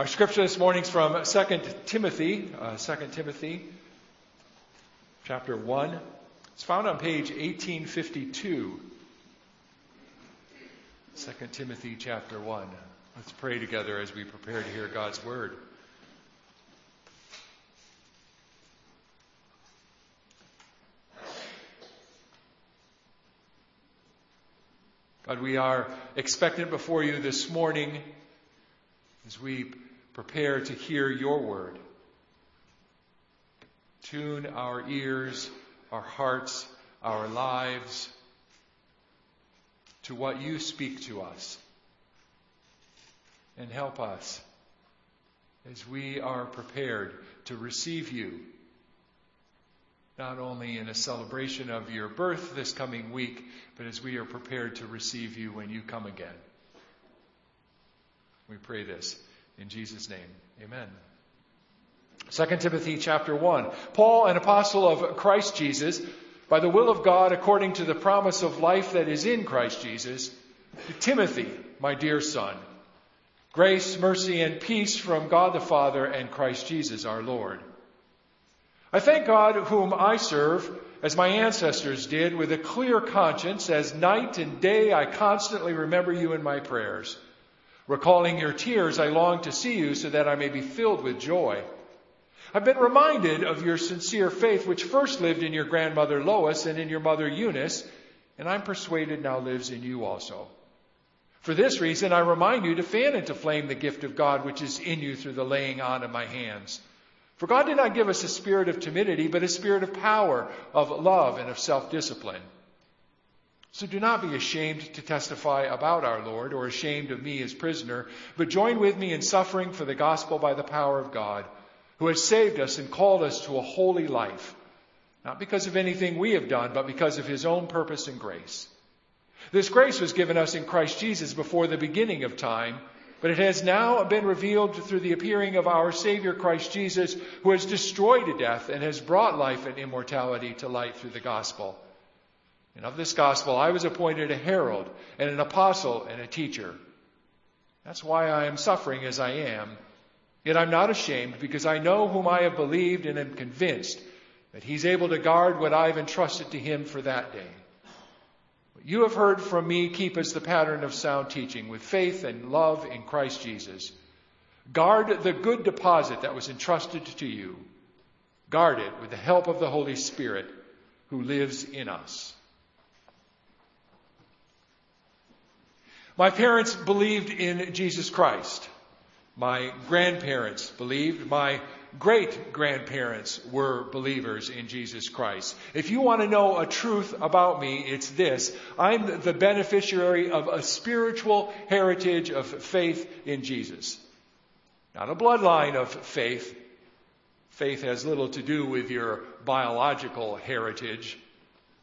Our scripture this morning is from 2 Timothy, uh, 2 Timothy, chapter 1. It's found on page 1852. 2 Timothy chapter 1. Let's pray together as we prepare to hear God's word. God, we are expectant before you this morning as we prepare to hear your word. Tune our ears, our hearts, our lives to what you speak to us. And help us as we are prepared to receive you, not only in a celebration of your birth this coming week, but as we are prepared to receive you when you come again. We pray this in Jesus' name. Amen. 2 Timothy chapter 1. Paul, an apostle of Christ Jesus, by the will of God, according to the promise of life that is in Christ Jesus, to Timothy, my dear son. Grace, mercy, and peace from God the Father and Christ Jesus our Lord. I thank God whom I serve, as my ancestors did, with a clear conscience, as night and day I constantly remember you in my prayers. Recalling your tears, I long to see you so that I may be filled with joy. I've been reminded of your sincere faith, which first lived in your grandmother Lois and in your mother Eunice, and I'm persuaded now lives in you also. For this reason, I remind you to fan into flame the gift of God which is in you through the laying on of my hands. For God did not give us a spirit of timidity, but a spirit of power, of love, and of self-discipline. So do not be ashamed to testify about our Lord or ashamed of me as prisoner, but join with me in suffering for the gospel by the power of God, who has saved us and called us to a holy life, not because of anything we have done, but because of his own purpose and grace. This grace was given us in Christ Jesus before the beginning of time, but it has now been revealed through the appearing of our Savior Christ Jesus, who has destroyed death and has brought life and immortality to light through the gospel. And of this gospel, I was appointed a herald and an apostle and a teacher. That's why I am suffering as I am. Yet I'm not ashamed because I know whom I have believed and am convinced that he's able to guard what I've entrusted to him for that day. What you have heard from me, keep as the pattern of sound teaching with faith and love in Christ Jesus. Guard the good deposit that was entrusted to you. Guard it with the help of the Holy Spirit who lives in us. My parents believed in Jesus Christ. My grandparents believed. My great grandparents were believers in Jesus Christ. If you want to know a truth about me, it's this. I'm the beneficiary of a spiritual heritage of faith in Jesus. Not a bloodline of faith. Faith has little to do with your biological heritage.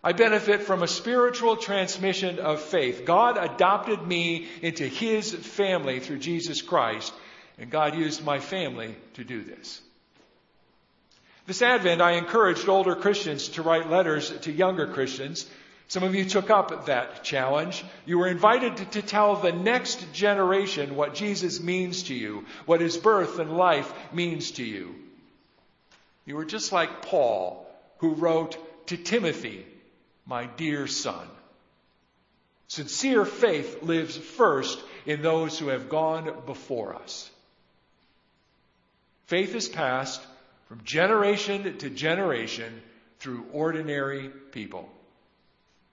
I benefit from a spiritual transmission of faith. God adopted me into His family through Jesus Christ, and God used my family to do this. This Advent, I encouraged older Christians to write letters to younger Christians. Some of you took up that challenge. You were invited to, tell the next generation what Jesus means to you, what his birth and life means to you. You were just like Paul, who wrote to Timothy my dear son. Sincere faith lives first in those who have gone before us. Faith is passed from generation to generation through ordinary people.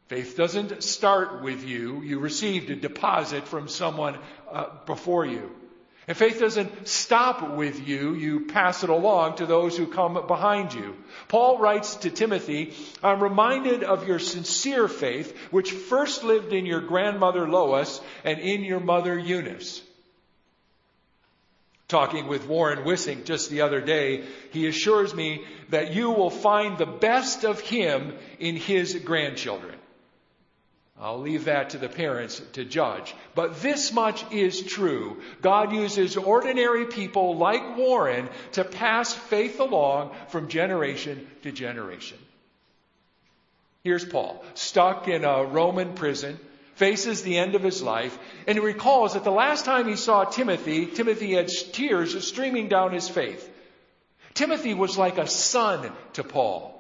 Faith doesn't start with you. You received a deposit from someone uh, before you. And faith doesn't stop with you, you pass it along to those who come behind you. Paul writes to Timothy, I'm reminded of your sincere faith, which first lived in your grandmother Lois and in your mother Eunice. Talking with Warren Wissink just the other day, he assures me that you will find the best of him in his grandchildren. I'll leave that to the parents to judge. But this much is true. God uses ordinary people like Warren to pass faith along from generation to generation. Here's Paul, stuck in a Roman prison, faces the end of his life, and he recalls that the last time he saw Timothy, Timothy had tears streaming down his face. Timothy was like a son to Paul.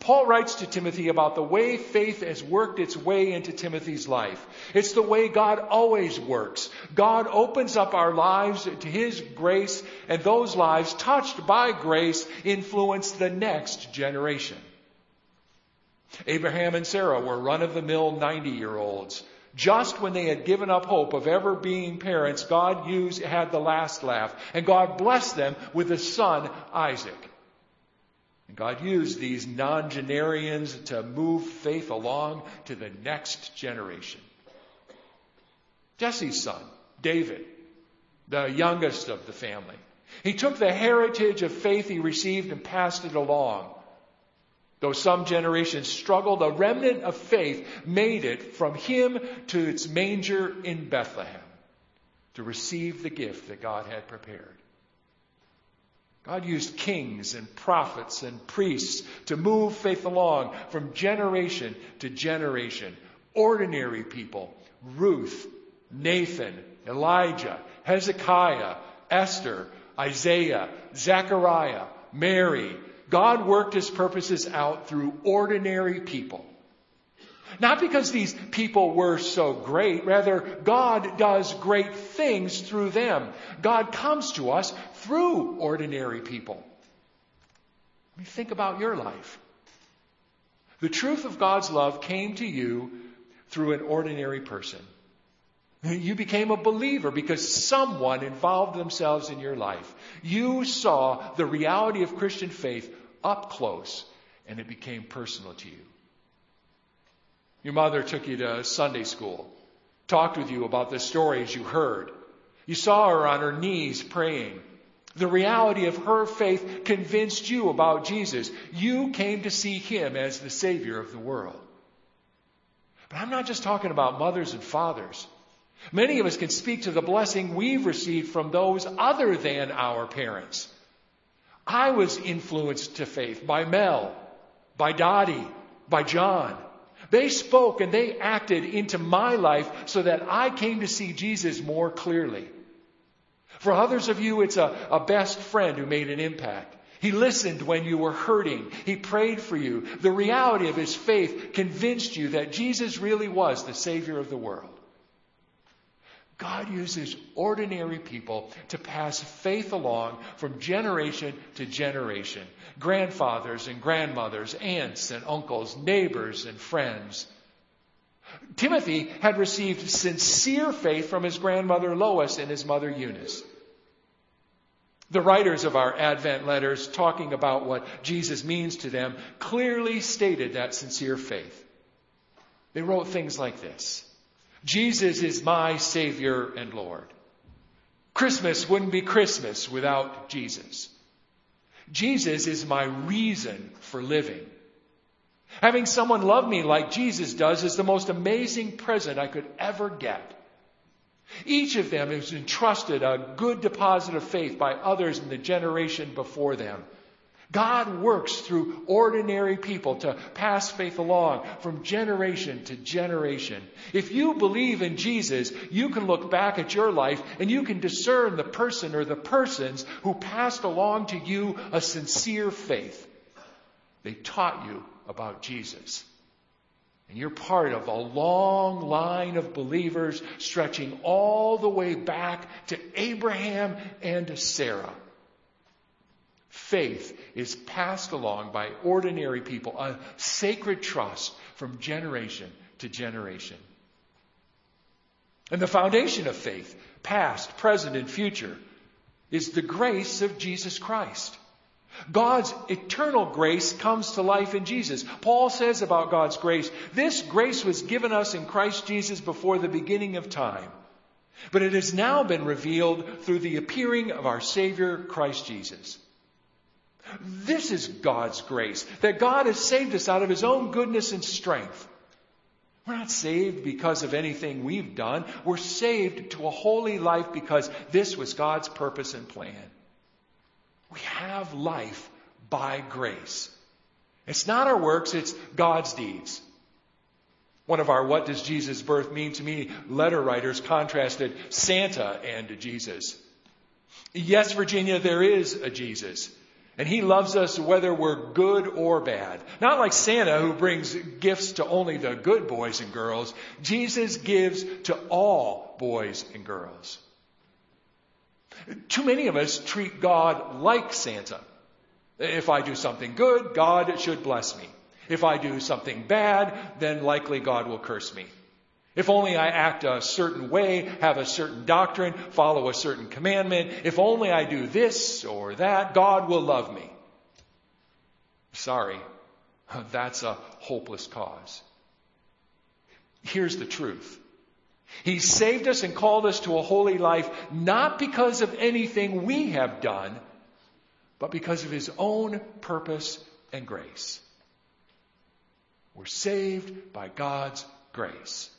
Paul writes to Timothy about the way faith has worked its way into Timothy's life. It's the way God always works. God opens up our lives to His grace, and those lives touched by grace influence the next generation. Abraham and Sarah were run of the mill 90 year olds. Just when they had given up hope of ever being parents, God used, had the last laugh, and God blessed them with a son, Isaac. And God used these nonagenarians to move faith along to the next generation. Jesse's son, David, the youngest of the family. He took the heritage of faith he received and passed it along. Though some generations struggled, a remnant of faith made it from him to its manger in Bethlehem to receive the gift that God had prepared. God used kings and prophets and priests to move faith along from generation to generation. Ordinary people, Ruth, Nathan, Elijah, Hezekiah, Esther, Isaiah, Zechariah, Mary, God worked his purposes out through ordinary people. Not because these people were so great, rather, God does great things through them. God comes to us through ordinary people. I mean, think about your life. The truth of God's love came to you through an ordinary person. You became a believer because someone involved themselves in your life. You saw the reality of Christian faith up close and it became personal to you. Your mother took you to Sunday school, talked with you about the stories you heard. You saw her on her knees praying. The reality of her faith convinced you about Jesus. You came to see him as the Savior of the world. But I'm not just talking about mothers and fathers. Many of us can speak to the blessing we've received from those other than our parents. I was influenced to faith by Mel, by Dottie, by John. They spoke and they acted into my life so that I came to see Jesus more clearly. For others of you, it's a, a best friend who made an impact. He listened when you were hurting. He prayed for you. The reality of his faith convinced you that Jesus really was the Savior of the world. God uses ordinary people to pass faith along from generation to generation. Grandfathers and grandmothers, aunts and uncles, neighbors and friends. Timothy had received sincere faith from his grandmother Lois and his mother Eunice. The writers of our Advent letters, talking about what Jesus means to them, clearly stated that sincere faith. They wrote things like this Jesus is my Savior and Lord. Christmas wouldn't be Christmas without Jesus. Jesus is my reason for living. Having someone love me like Jesus does is the most amazing present I could ever get. Each of them is entrusted a good deposit of faith by others in the generation before them. God works through ordinary people to pass faith along from generation to generation. If you believe in Jesus, you can look back at your life and you can discern the person or the persons who passed along to you a sincere faith. They taught you about Jesus. And you're part of a long line of believers stretching all the way back to Abraham and Sarah. Faith is passed along by ordinary people, a sacred trust from generation to generation. And the foundation of faith, past, present, and future, is the grace of Jesus Christ. God's eternal grace comes to life in Jesus. Paul says about God's grace, this grace was given us in Christ Jesus before the beginning of time. But it has now been revealed through the appearing of our Savior, Christ Jesus. This is God's grace, that God has saved us out of His own goodness and strength. We're not saved because of anything we've done. We're saved to a holy life because this was God's purpose and plan. We have life by grace. It's not our works, it's God's deeds. One of our What Does Jesus' Birth Mean to Me letter writers contrasted Santa and Jesus. Yes, Virginia, there is a Jesus. And he loves us whether we're good or bad. Not like Santa who brings gifts to only the good boys and girls. Jesus gives to all boys and girls. Too many of us treat God like Santa. If I do something good, God should bless me. If I do something bad, then likely God will curse me. If only I act a certain way, have a certain doctrine, follow a certain commandment, if only I do this or that, God will love me. Sorry, that's a hopeless cause. Here's the truth. He saved us and called us to a holy life not because of anything we have done, but because of His own purpose and grace. We're saved by God's grace,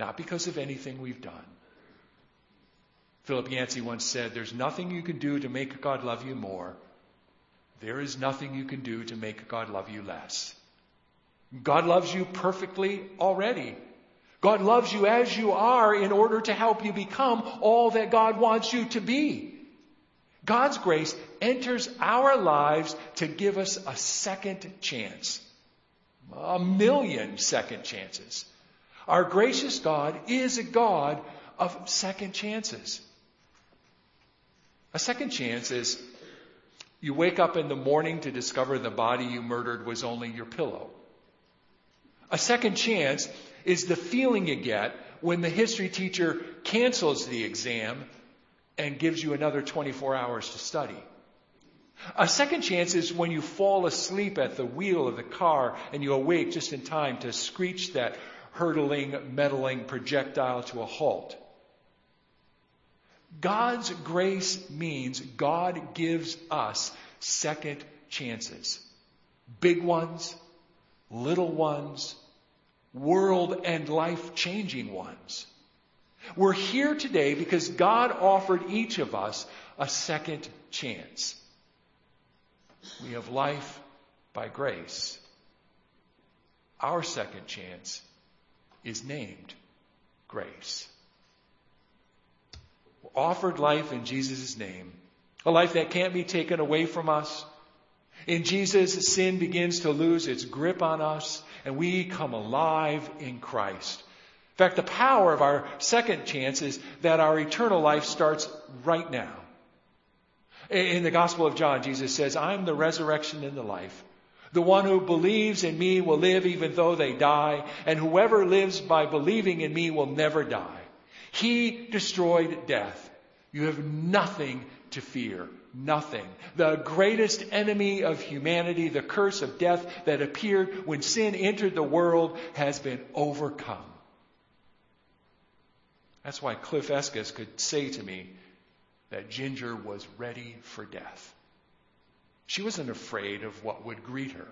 not because of anything we've done. Philip Yancey once said, There's nothing you can do to make God love you more. There is nothing you can do to make God love you less. God loves you perfectly already. God loves you as you are in order to help you become all that God wants you to be. God's grace enters our lives to give us a second chance a million second chances. Our gracious God is a God of second chances. A second chance is you wake up in the morning to discover the body you murdered was only your pillow. A second chance is the feeling you get when the history teacher cancels the exam and gives you another 24 hours to study. A second chance is when you fall asleep at the wheel of the car and you awake just in time to screech that hurtling, meddling projectile to a halt. God's grace means God gives us second chances. Big ones, little ones, world and life changing ones. We're here today because God offered each of us a second chance. We have life by grace. Our second chance is named grace. We're offered life in Jesus' name, a life that can't be taken away from us. In Jesus, sin begins to lose its grip on us, and we come alive in Christ. In fact, the power of our second chance is that our eternal life starts right now. In the Gospel of John, Jesus says, I'm the resurrection and the life. The one who believes in me will live even though they die, and whoever lives by believing in me will never die. He destroyed death. You have nothing to fear. Nothing. The greatest enemy of humanity, the curse of death that appeared when sin entered the world, has been overcome. That's why Cliff Eskus could say to me, that Ginger was ready for death. She wasn't afraid of what would greet her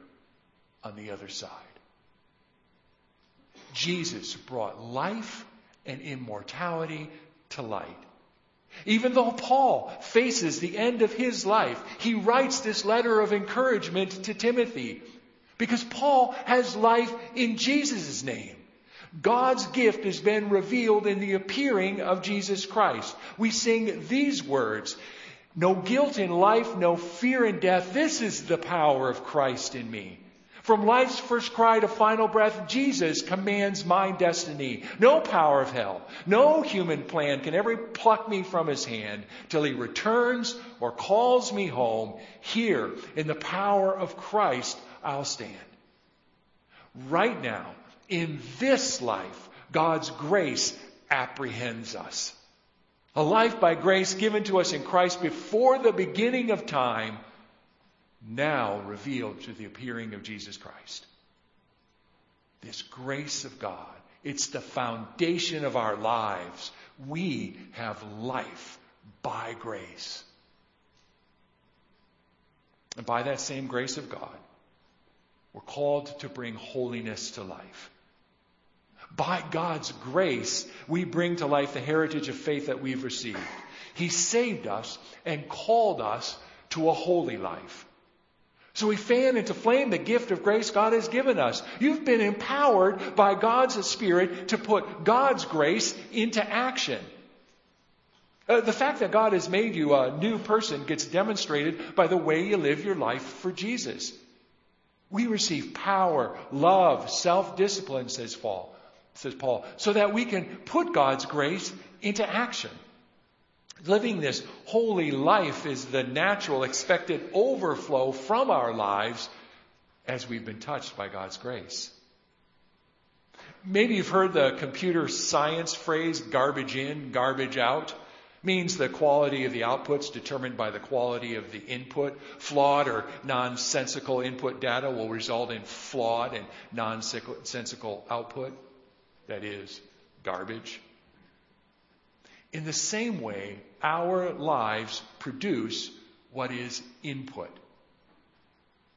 on the other side. Jesus brought life and immortality to light. Even though Paul faces the end of his life, he writes this letter of encouragement to Timothy because Paul has life in Jesus' name. God's gift has been revealed in the appearing of Jesus Christ. We sing these words No guilt in life, no fear in death. This is the power of Christ in me. From life's first cry to final breath, Jesus commands my destiny. No power of hell, no human plan can ever pluck me from his hand till he returns or calls me home. Here, in the power of Christ, I'll stand. Right now, in this life, God's grace apprehends us. A life by grace given to us in Christ before the beginning of time, now revealed through the appearing of Jesus Christ. This grace of God, it's the foundation of our lives. We have life by grace. And by that same grace of God, we're called to bring holiness to life. By God's grace, we bring to life the heritage of faith that we've received. He saved us and called us to a holy life. So we fan into flame the gift of grace God has given us. You've been empowered by God's Spirit to put God's grace into action. Uh, the fact that God has made you a new person gets demonstrated by the way you live your life for Jesus. We receive power, love, self-discipline, says Paul, says Paul, so that we can put God's grace into action. Living this holy life is the natural expected overflow from our lives as we've been touched by God's grace. Maybe you've heard the computer science phrase garbage in, garbage out. Means the quality of the outputs determined by the quality of the input. Flawed or nonsensical input data will result in flawed and nonsensical output. That is garbage. In the same way, our lives produce what is input.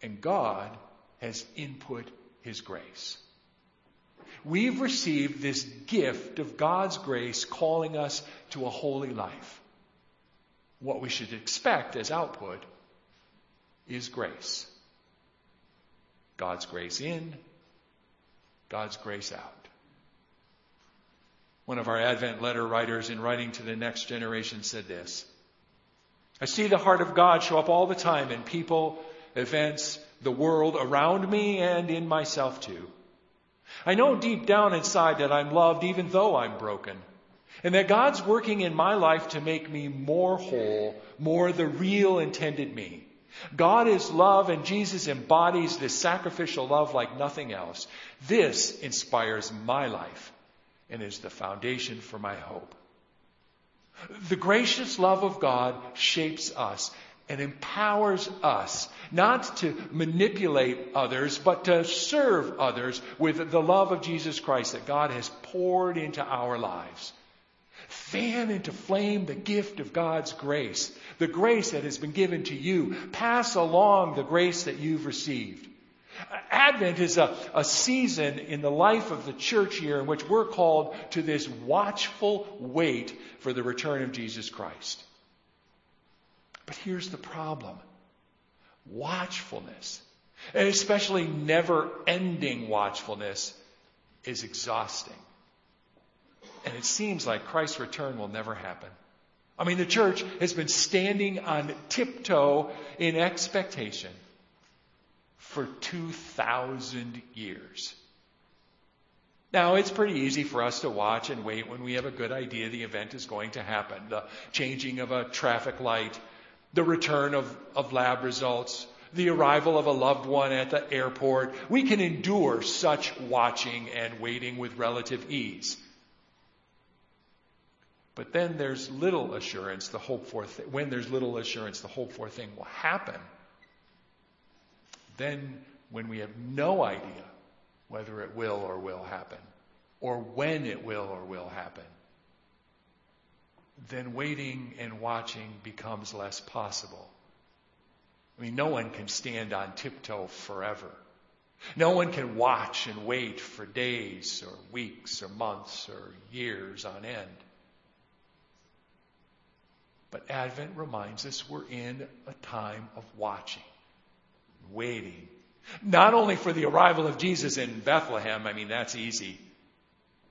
And God has input His grace. We've received this gift of God's grace calling us to a holy life. What we should expect as output is grace. God's grace in, God's grace out. One of our Advent letter writers, in writing to the next generation, said this I see the heart of God show up all the time in people, events, the world around me, and in myself too. I know deep down inside that I'm loved even though I'm broken. And that God's working in my life to make me more whole, more the real intended me. God is love and Jesus embodies this sacrificial love like nothing else. This inspires my life and is the foundation for my hope. The gracious love of God shapes us and empowers us not to manipulate others, but to serve others with the love of Jesus Christ that God has poured into our lives. Fan into flame the gift of God's grace, the grace that has been given to you. Pass along the grace that you've received. Advent is a, a season in the life of the church year in which we're called to this watchful wait for the return of Jesus Christ. But here's the problem watchfulness, and especially never ending watchfulness, is exhausting. And it seems like Christ's return will never happen. I mean, the church has been standing on tiptoe in expectation for 2,000 years. Now, it's pretty easy for us to watch and wait when we have a good idea the event is going to happen. The changing of a traffic light, the return of, of lab results, the arrival of a loved one at the airport. We can endure such watching and waiting with relative ease. But then there's little assurance the hope for th- when there's little assurance the hope for thing will happen then, when we have no idea whether it will or will happen, or when it will or will happen, then waiting and watching becomes less possible. I mean, no one can stand on tiptoe forever. No one can watch and wait for days or weeks or months or years on end. But Advent reminds us we're in a time of watching waiting. Not only for the arrival of Jesus in Bethlehem, I mean, that's easy.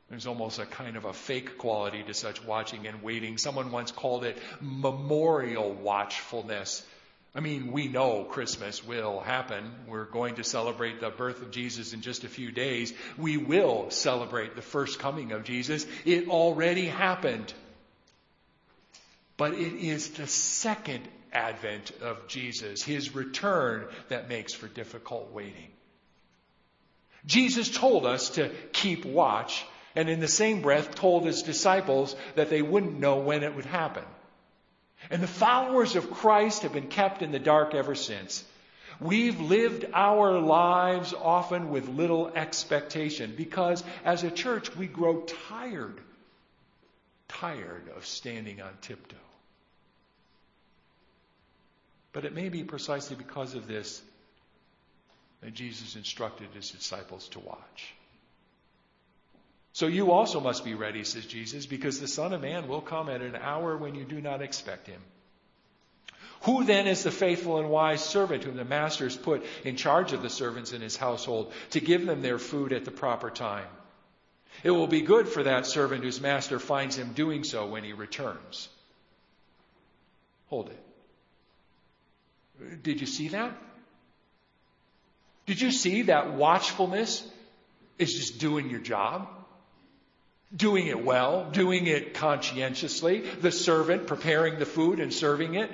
There's almost a kind of a fake quality to such watching and waiting. Someone once called it memorial watchfulness. I mean, we know Christmas will happen. We're going to celebrate the birth of Jesus in just a few days. We will celebrate the first coming of Jesus. It already happened. But it is the second advent of Jesus, his return, that makes for difficult waiting. Jesus told us to keep watch, and in the same breath told his disciples that they wouldn't know when it would happen. And the followers of Christ have been kept in the dark ever since. We've lived our lives often with little expectation because as a church we grow tired, tired of standing on tiptoe. But it may be precisely because of this that Jesus instructed his disciples to watch. So you also must be ready, says Jesus, because the Son of Man will come at an hour when you do not expect him. Who then is the faithful and wise servant whom the master has put in charge of the servants in his household to give them their food at the proper time? It will be good for that servant whose master finds him doing so when he returns. Hold it. Did you see that? Did you see that watchfulness is just doing your job? Doing it well, doing it conscientiously, the servant preparing the food and serving it.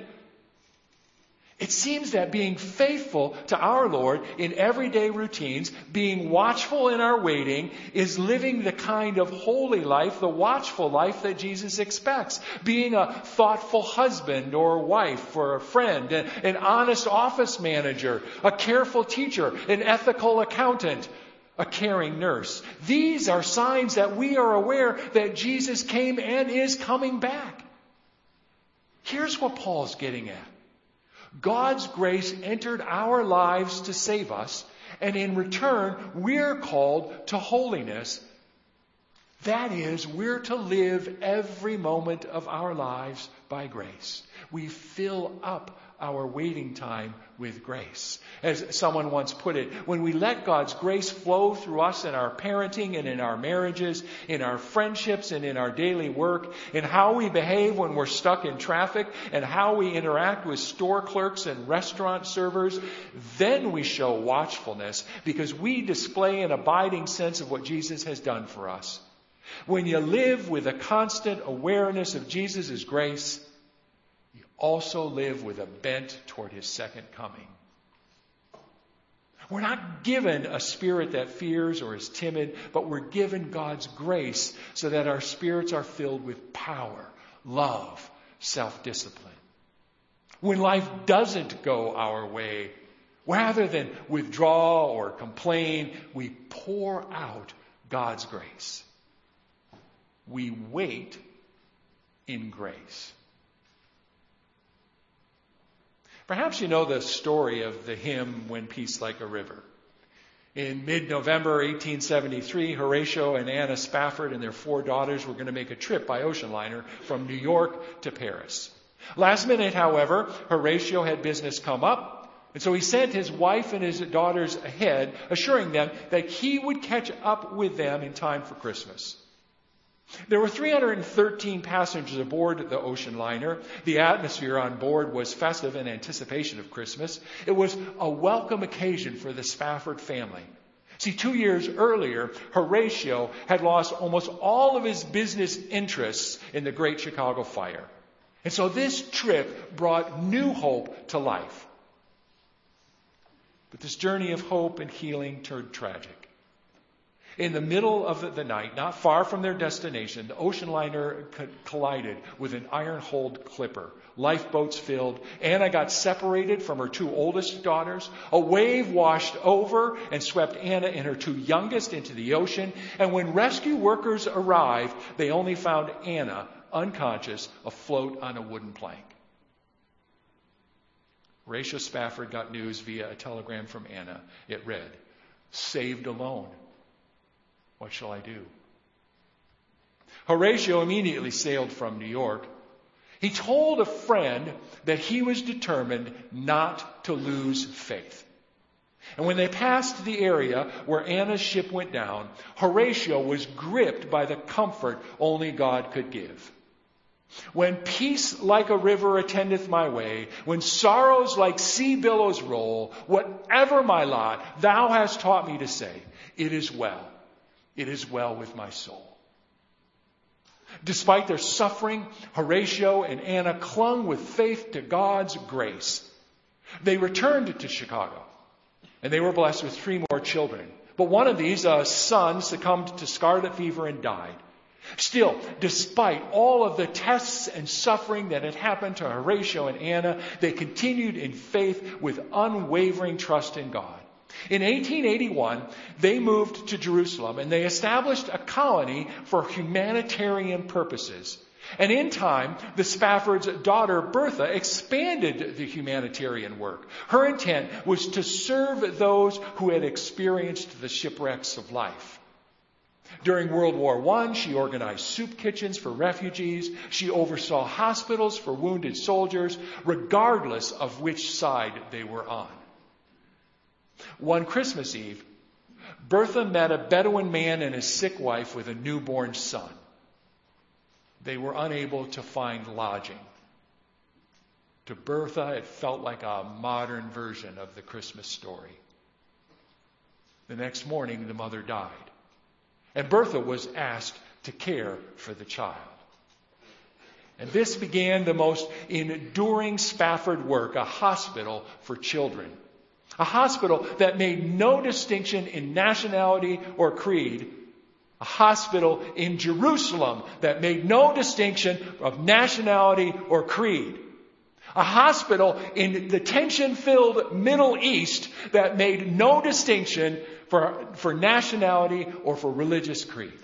It seems that being faithful to our Lord in everyday routines, being watchful in our waiting, is living the kind of holy life, the watchful life that Jesus expects. Being a thoughtful husband or wife or a friend, an honest office manager, a careful teacher, an ethical accountant, a caring nurse. These are signs that we are aware that Jesus came and is coming back. Here's what Paul's getting at. God's grace entered our lives to save us, and in return, we're called to holiness. That is, we're to live every moment of our lives by grace. We fill up our waiting time with grace. As someone once put it, when we let God's grace flow through us in our parenting and in our marriages, in our friendships and in our daily work, in how we behave when we're stuck in traffic, and how we interact with store clerks and restaurant servers, then we show watchfulness because we display an abiding sense of what Jesus has done for us. When you live with a constant awareness of Jesus' grace, also live with a bent toward his second coming. We're not given a spirit that fears or is timid, but we're given God's grace so that our spirits are filled with power, love, self discipline. When life doesn't go our way, rather than withdraw or complain, we pour out God's grace. We wait in grace. Perhaps you know the story of the hymn When Peace Like a River. In mid November 1873, Horatio and Anna Spafford and their four daughters were going to make a trip by ocean liner from New York to Paris. Last minute, however, Horatio had business come up, and so he sent his wife and his daughters ahead, assuring them that he would catch up with them in time for Christmas. There were 313 passengers aboard the ocean liner. The atmosphere on board was festive in anticipation of Christmas. It was a welcome occasion for the Spafford family. See, two years earlier, Horatio had lost almost all of his business interests in the Great Chicago Fire. And so this trip brought new hope to life. But this journey of hope and healing turned tragic. In the middle of the night, not far from their destination, the ocean liner collided with an iron hulled clipper. Lifeboats filled. Anna got separated from her two oldest daughters. A wave washed over and swept Anna and her two youngest into the ocean. And when rescue workers arrived, they only found Anna unconscious, afloat on a wooden plank. Horatio Spafford got news via a telegram from Anna. It read, Saved alone. What shall I do? Horatio immediately sailed from New York. He told a friend that he was determined not to lose faith. And when they passed the area where Anna's ship went down, Horatio was gripped by the comfort only God could give. When peace like a river attendeth my way, when sorrows like sea billows roll, whatever my lot, thou hast taught me to say, it is well. It is well with my soul. Despite their suffering, Horatio and Anna clung with faith to God's grace. They returned to Chicago, and they were blessed with three more children. But one of these, a son, succumbed to scarlet fever and died. Still, despite all of the tests and suffering that had happened to Horatio and Anna, they continued in faith with unwavering trust in God. In 1881, they moved to Jerusalem and they established a colony for humanitarian purposes. And in time, the Spafford's daughter, Bertha, expanded the humanitarian work. Her intent was to serve those who had experienced the shipwrecks of life. During World War I, she organized soup kitchens for refugees. She oversaw hospitals for wounded soldiers, regardless of which side they were on. One Christmas Eve, Bertha met a Bedouin man and his sick wife with a newborn son. They were unable to find lodging. To Bertha, it felt like a modern version of the Christmas story. The next morning, the mother died. And Bertha was asked to care for the child. And this began the most enduring Spafford work, a hospital for children. A hospital that made no distinction in nationality or creed. A hospital in Jerusalem that made no distinction of nationality or creed. A hospital in the tension filled Middle East that made no distinction for, for nationality or for religious creed,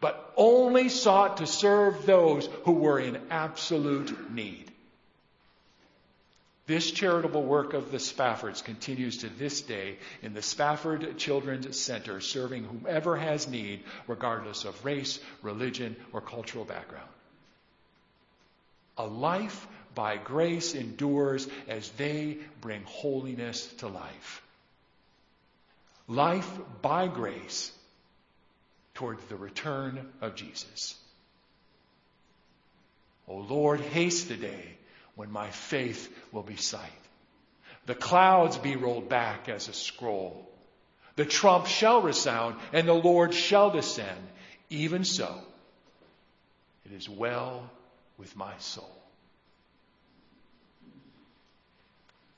but only sought to serve those who were in absolute need. This charitable work of the Spaffords continues to this day in the Spafford Children's Center, serving whomever has need, regardless of race, religion, or cultural background. A life by grace endures as they bring holiness to life. Life by grace towards the return of Jesus. O Lord, haste the day when my faith will be sight. The clouds be rolled back as a scroll. The trump shall resound and the Lord shall descend. Even so, it is well with my soul.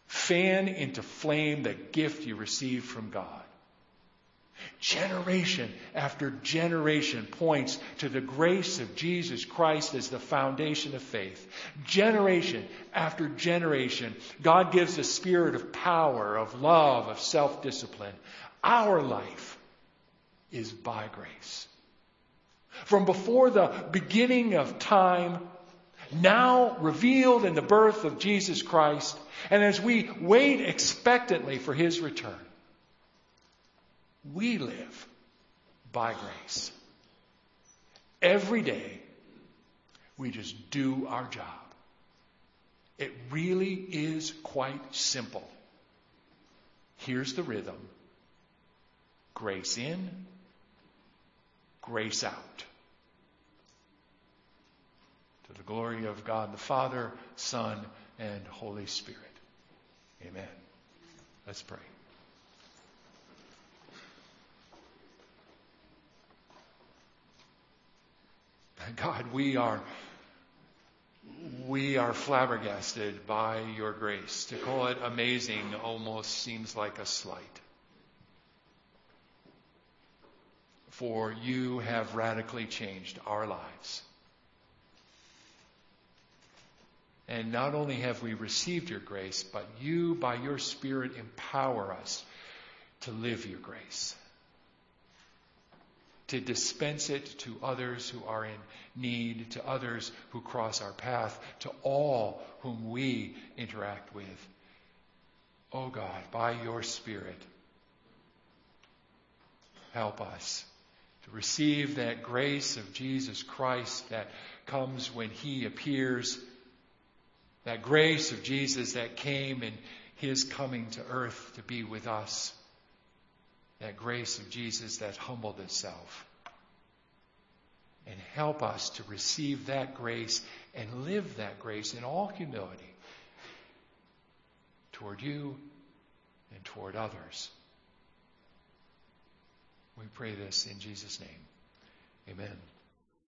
Fan into flame the gift you received from God. Generation after generation points to the grace of Jesus Christ as the foundation of faith. Generation after generation, God gives a spirit of power, of love, of self discipline. Our life is by grace. From before the beginning of time, now revealed in the birth of Jesus Christ, and as we wait expectantly for his return. We live by grace. Every day, we just do our job. It really is quite simple. Here's the rhythm grace in, grace out. To the glory of God the Father, Son, and Holy Spirit. Amen. Let's pray. God, we are we are flabbergasted by your grace. To call it amazing almost seems like a slight. For you have radically changed our lives. And not only have we received your grace, but you, by your Spirit, empower us to live your grace to dispense it to others who are in need, to others who cross our path, to all whom we interact with. Oh God, by your Spirit, help us to receive that grace of Jesus Christ that comes when He appears, that grace of Jesus that came in His coming to earth to be with us that grace of Jesus that humbled itself. And help us to receive that grace and live that grace in all humility toward you and toward others. We pray this in Jesus' name. Amen.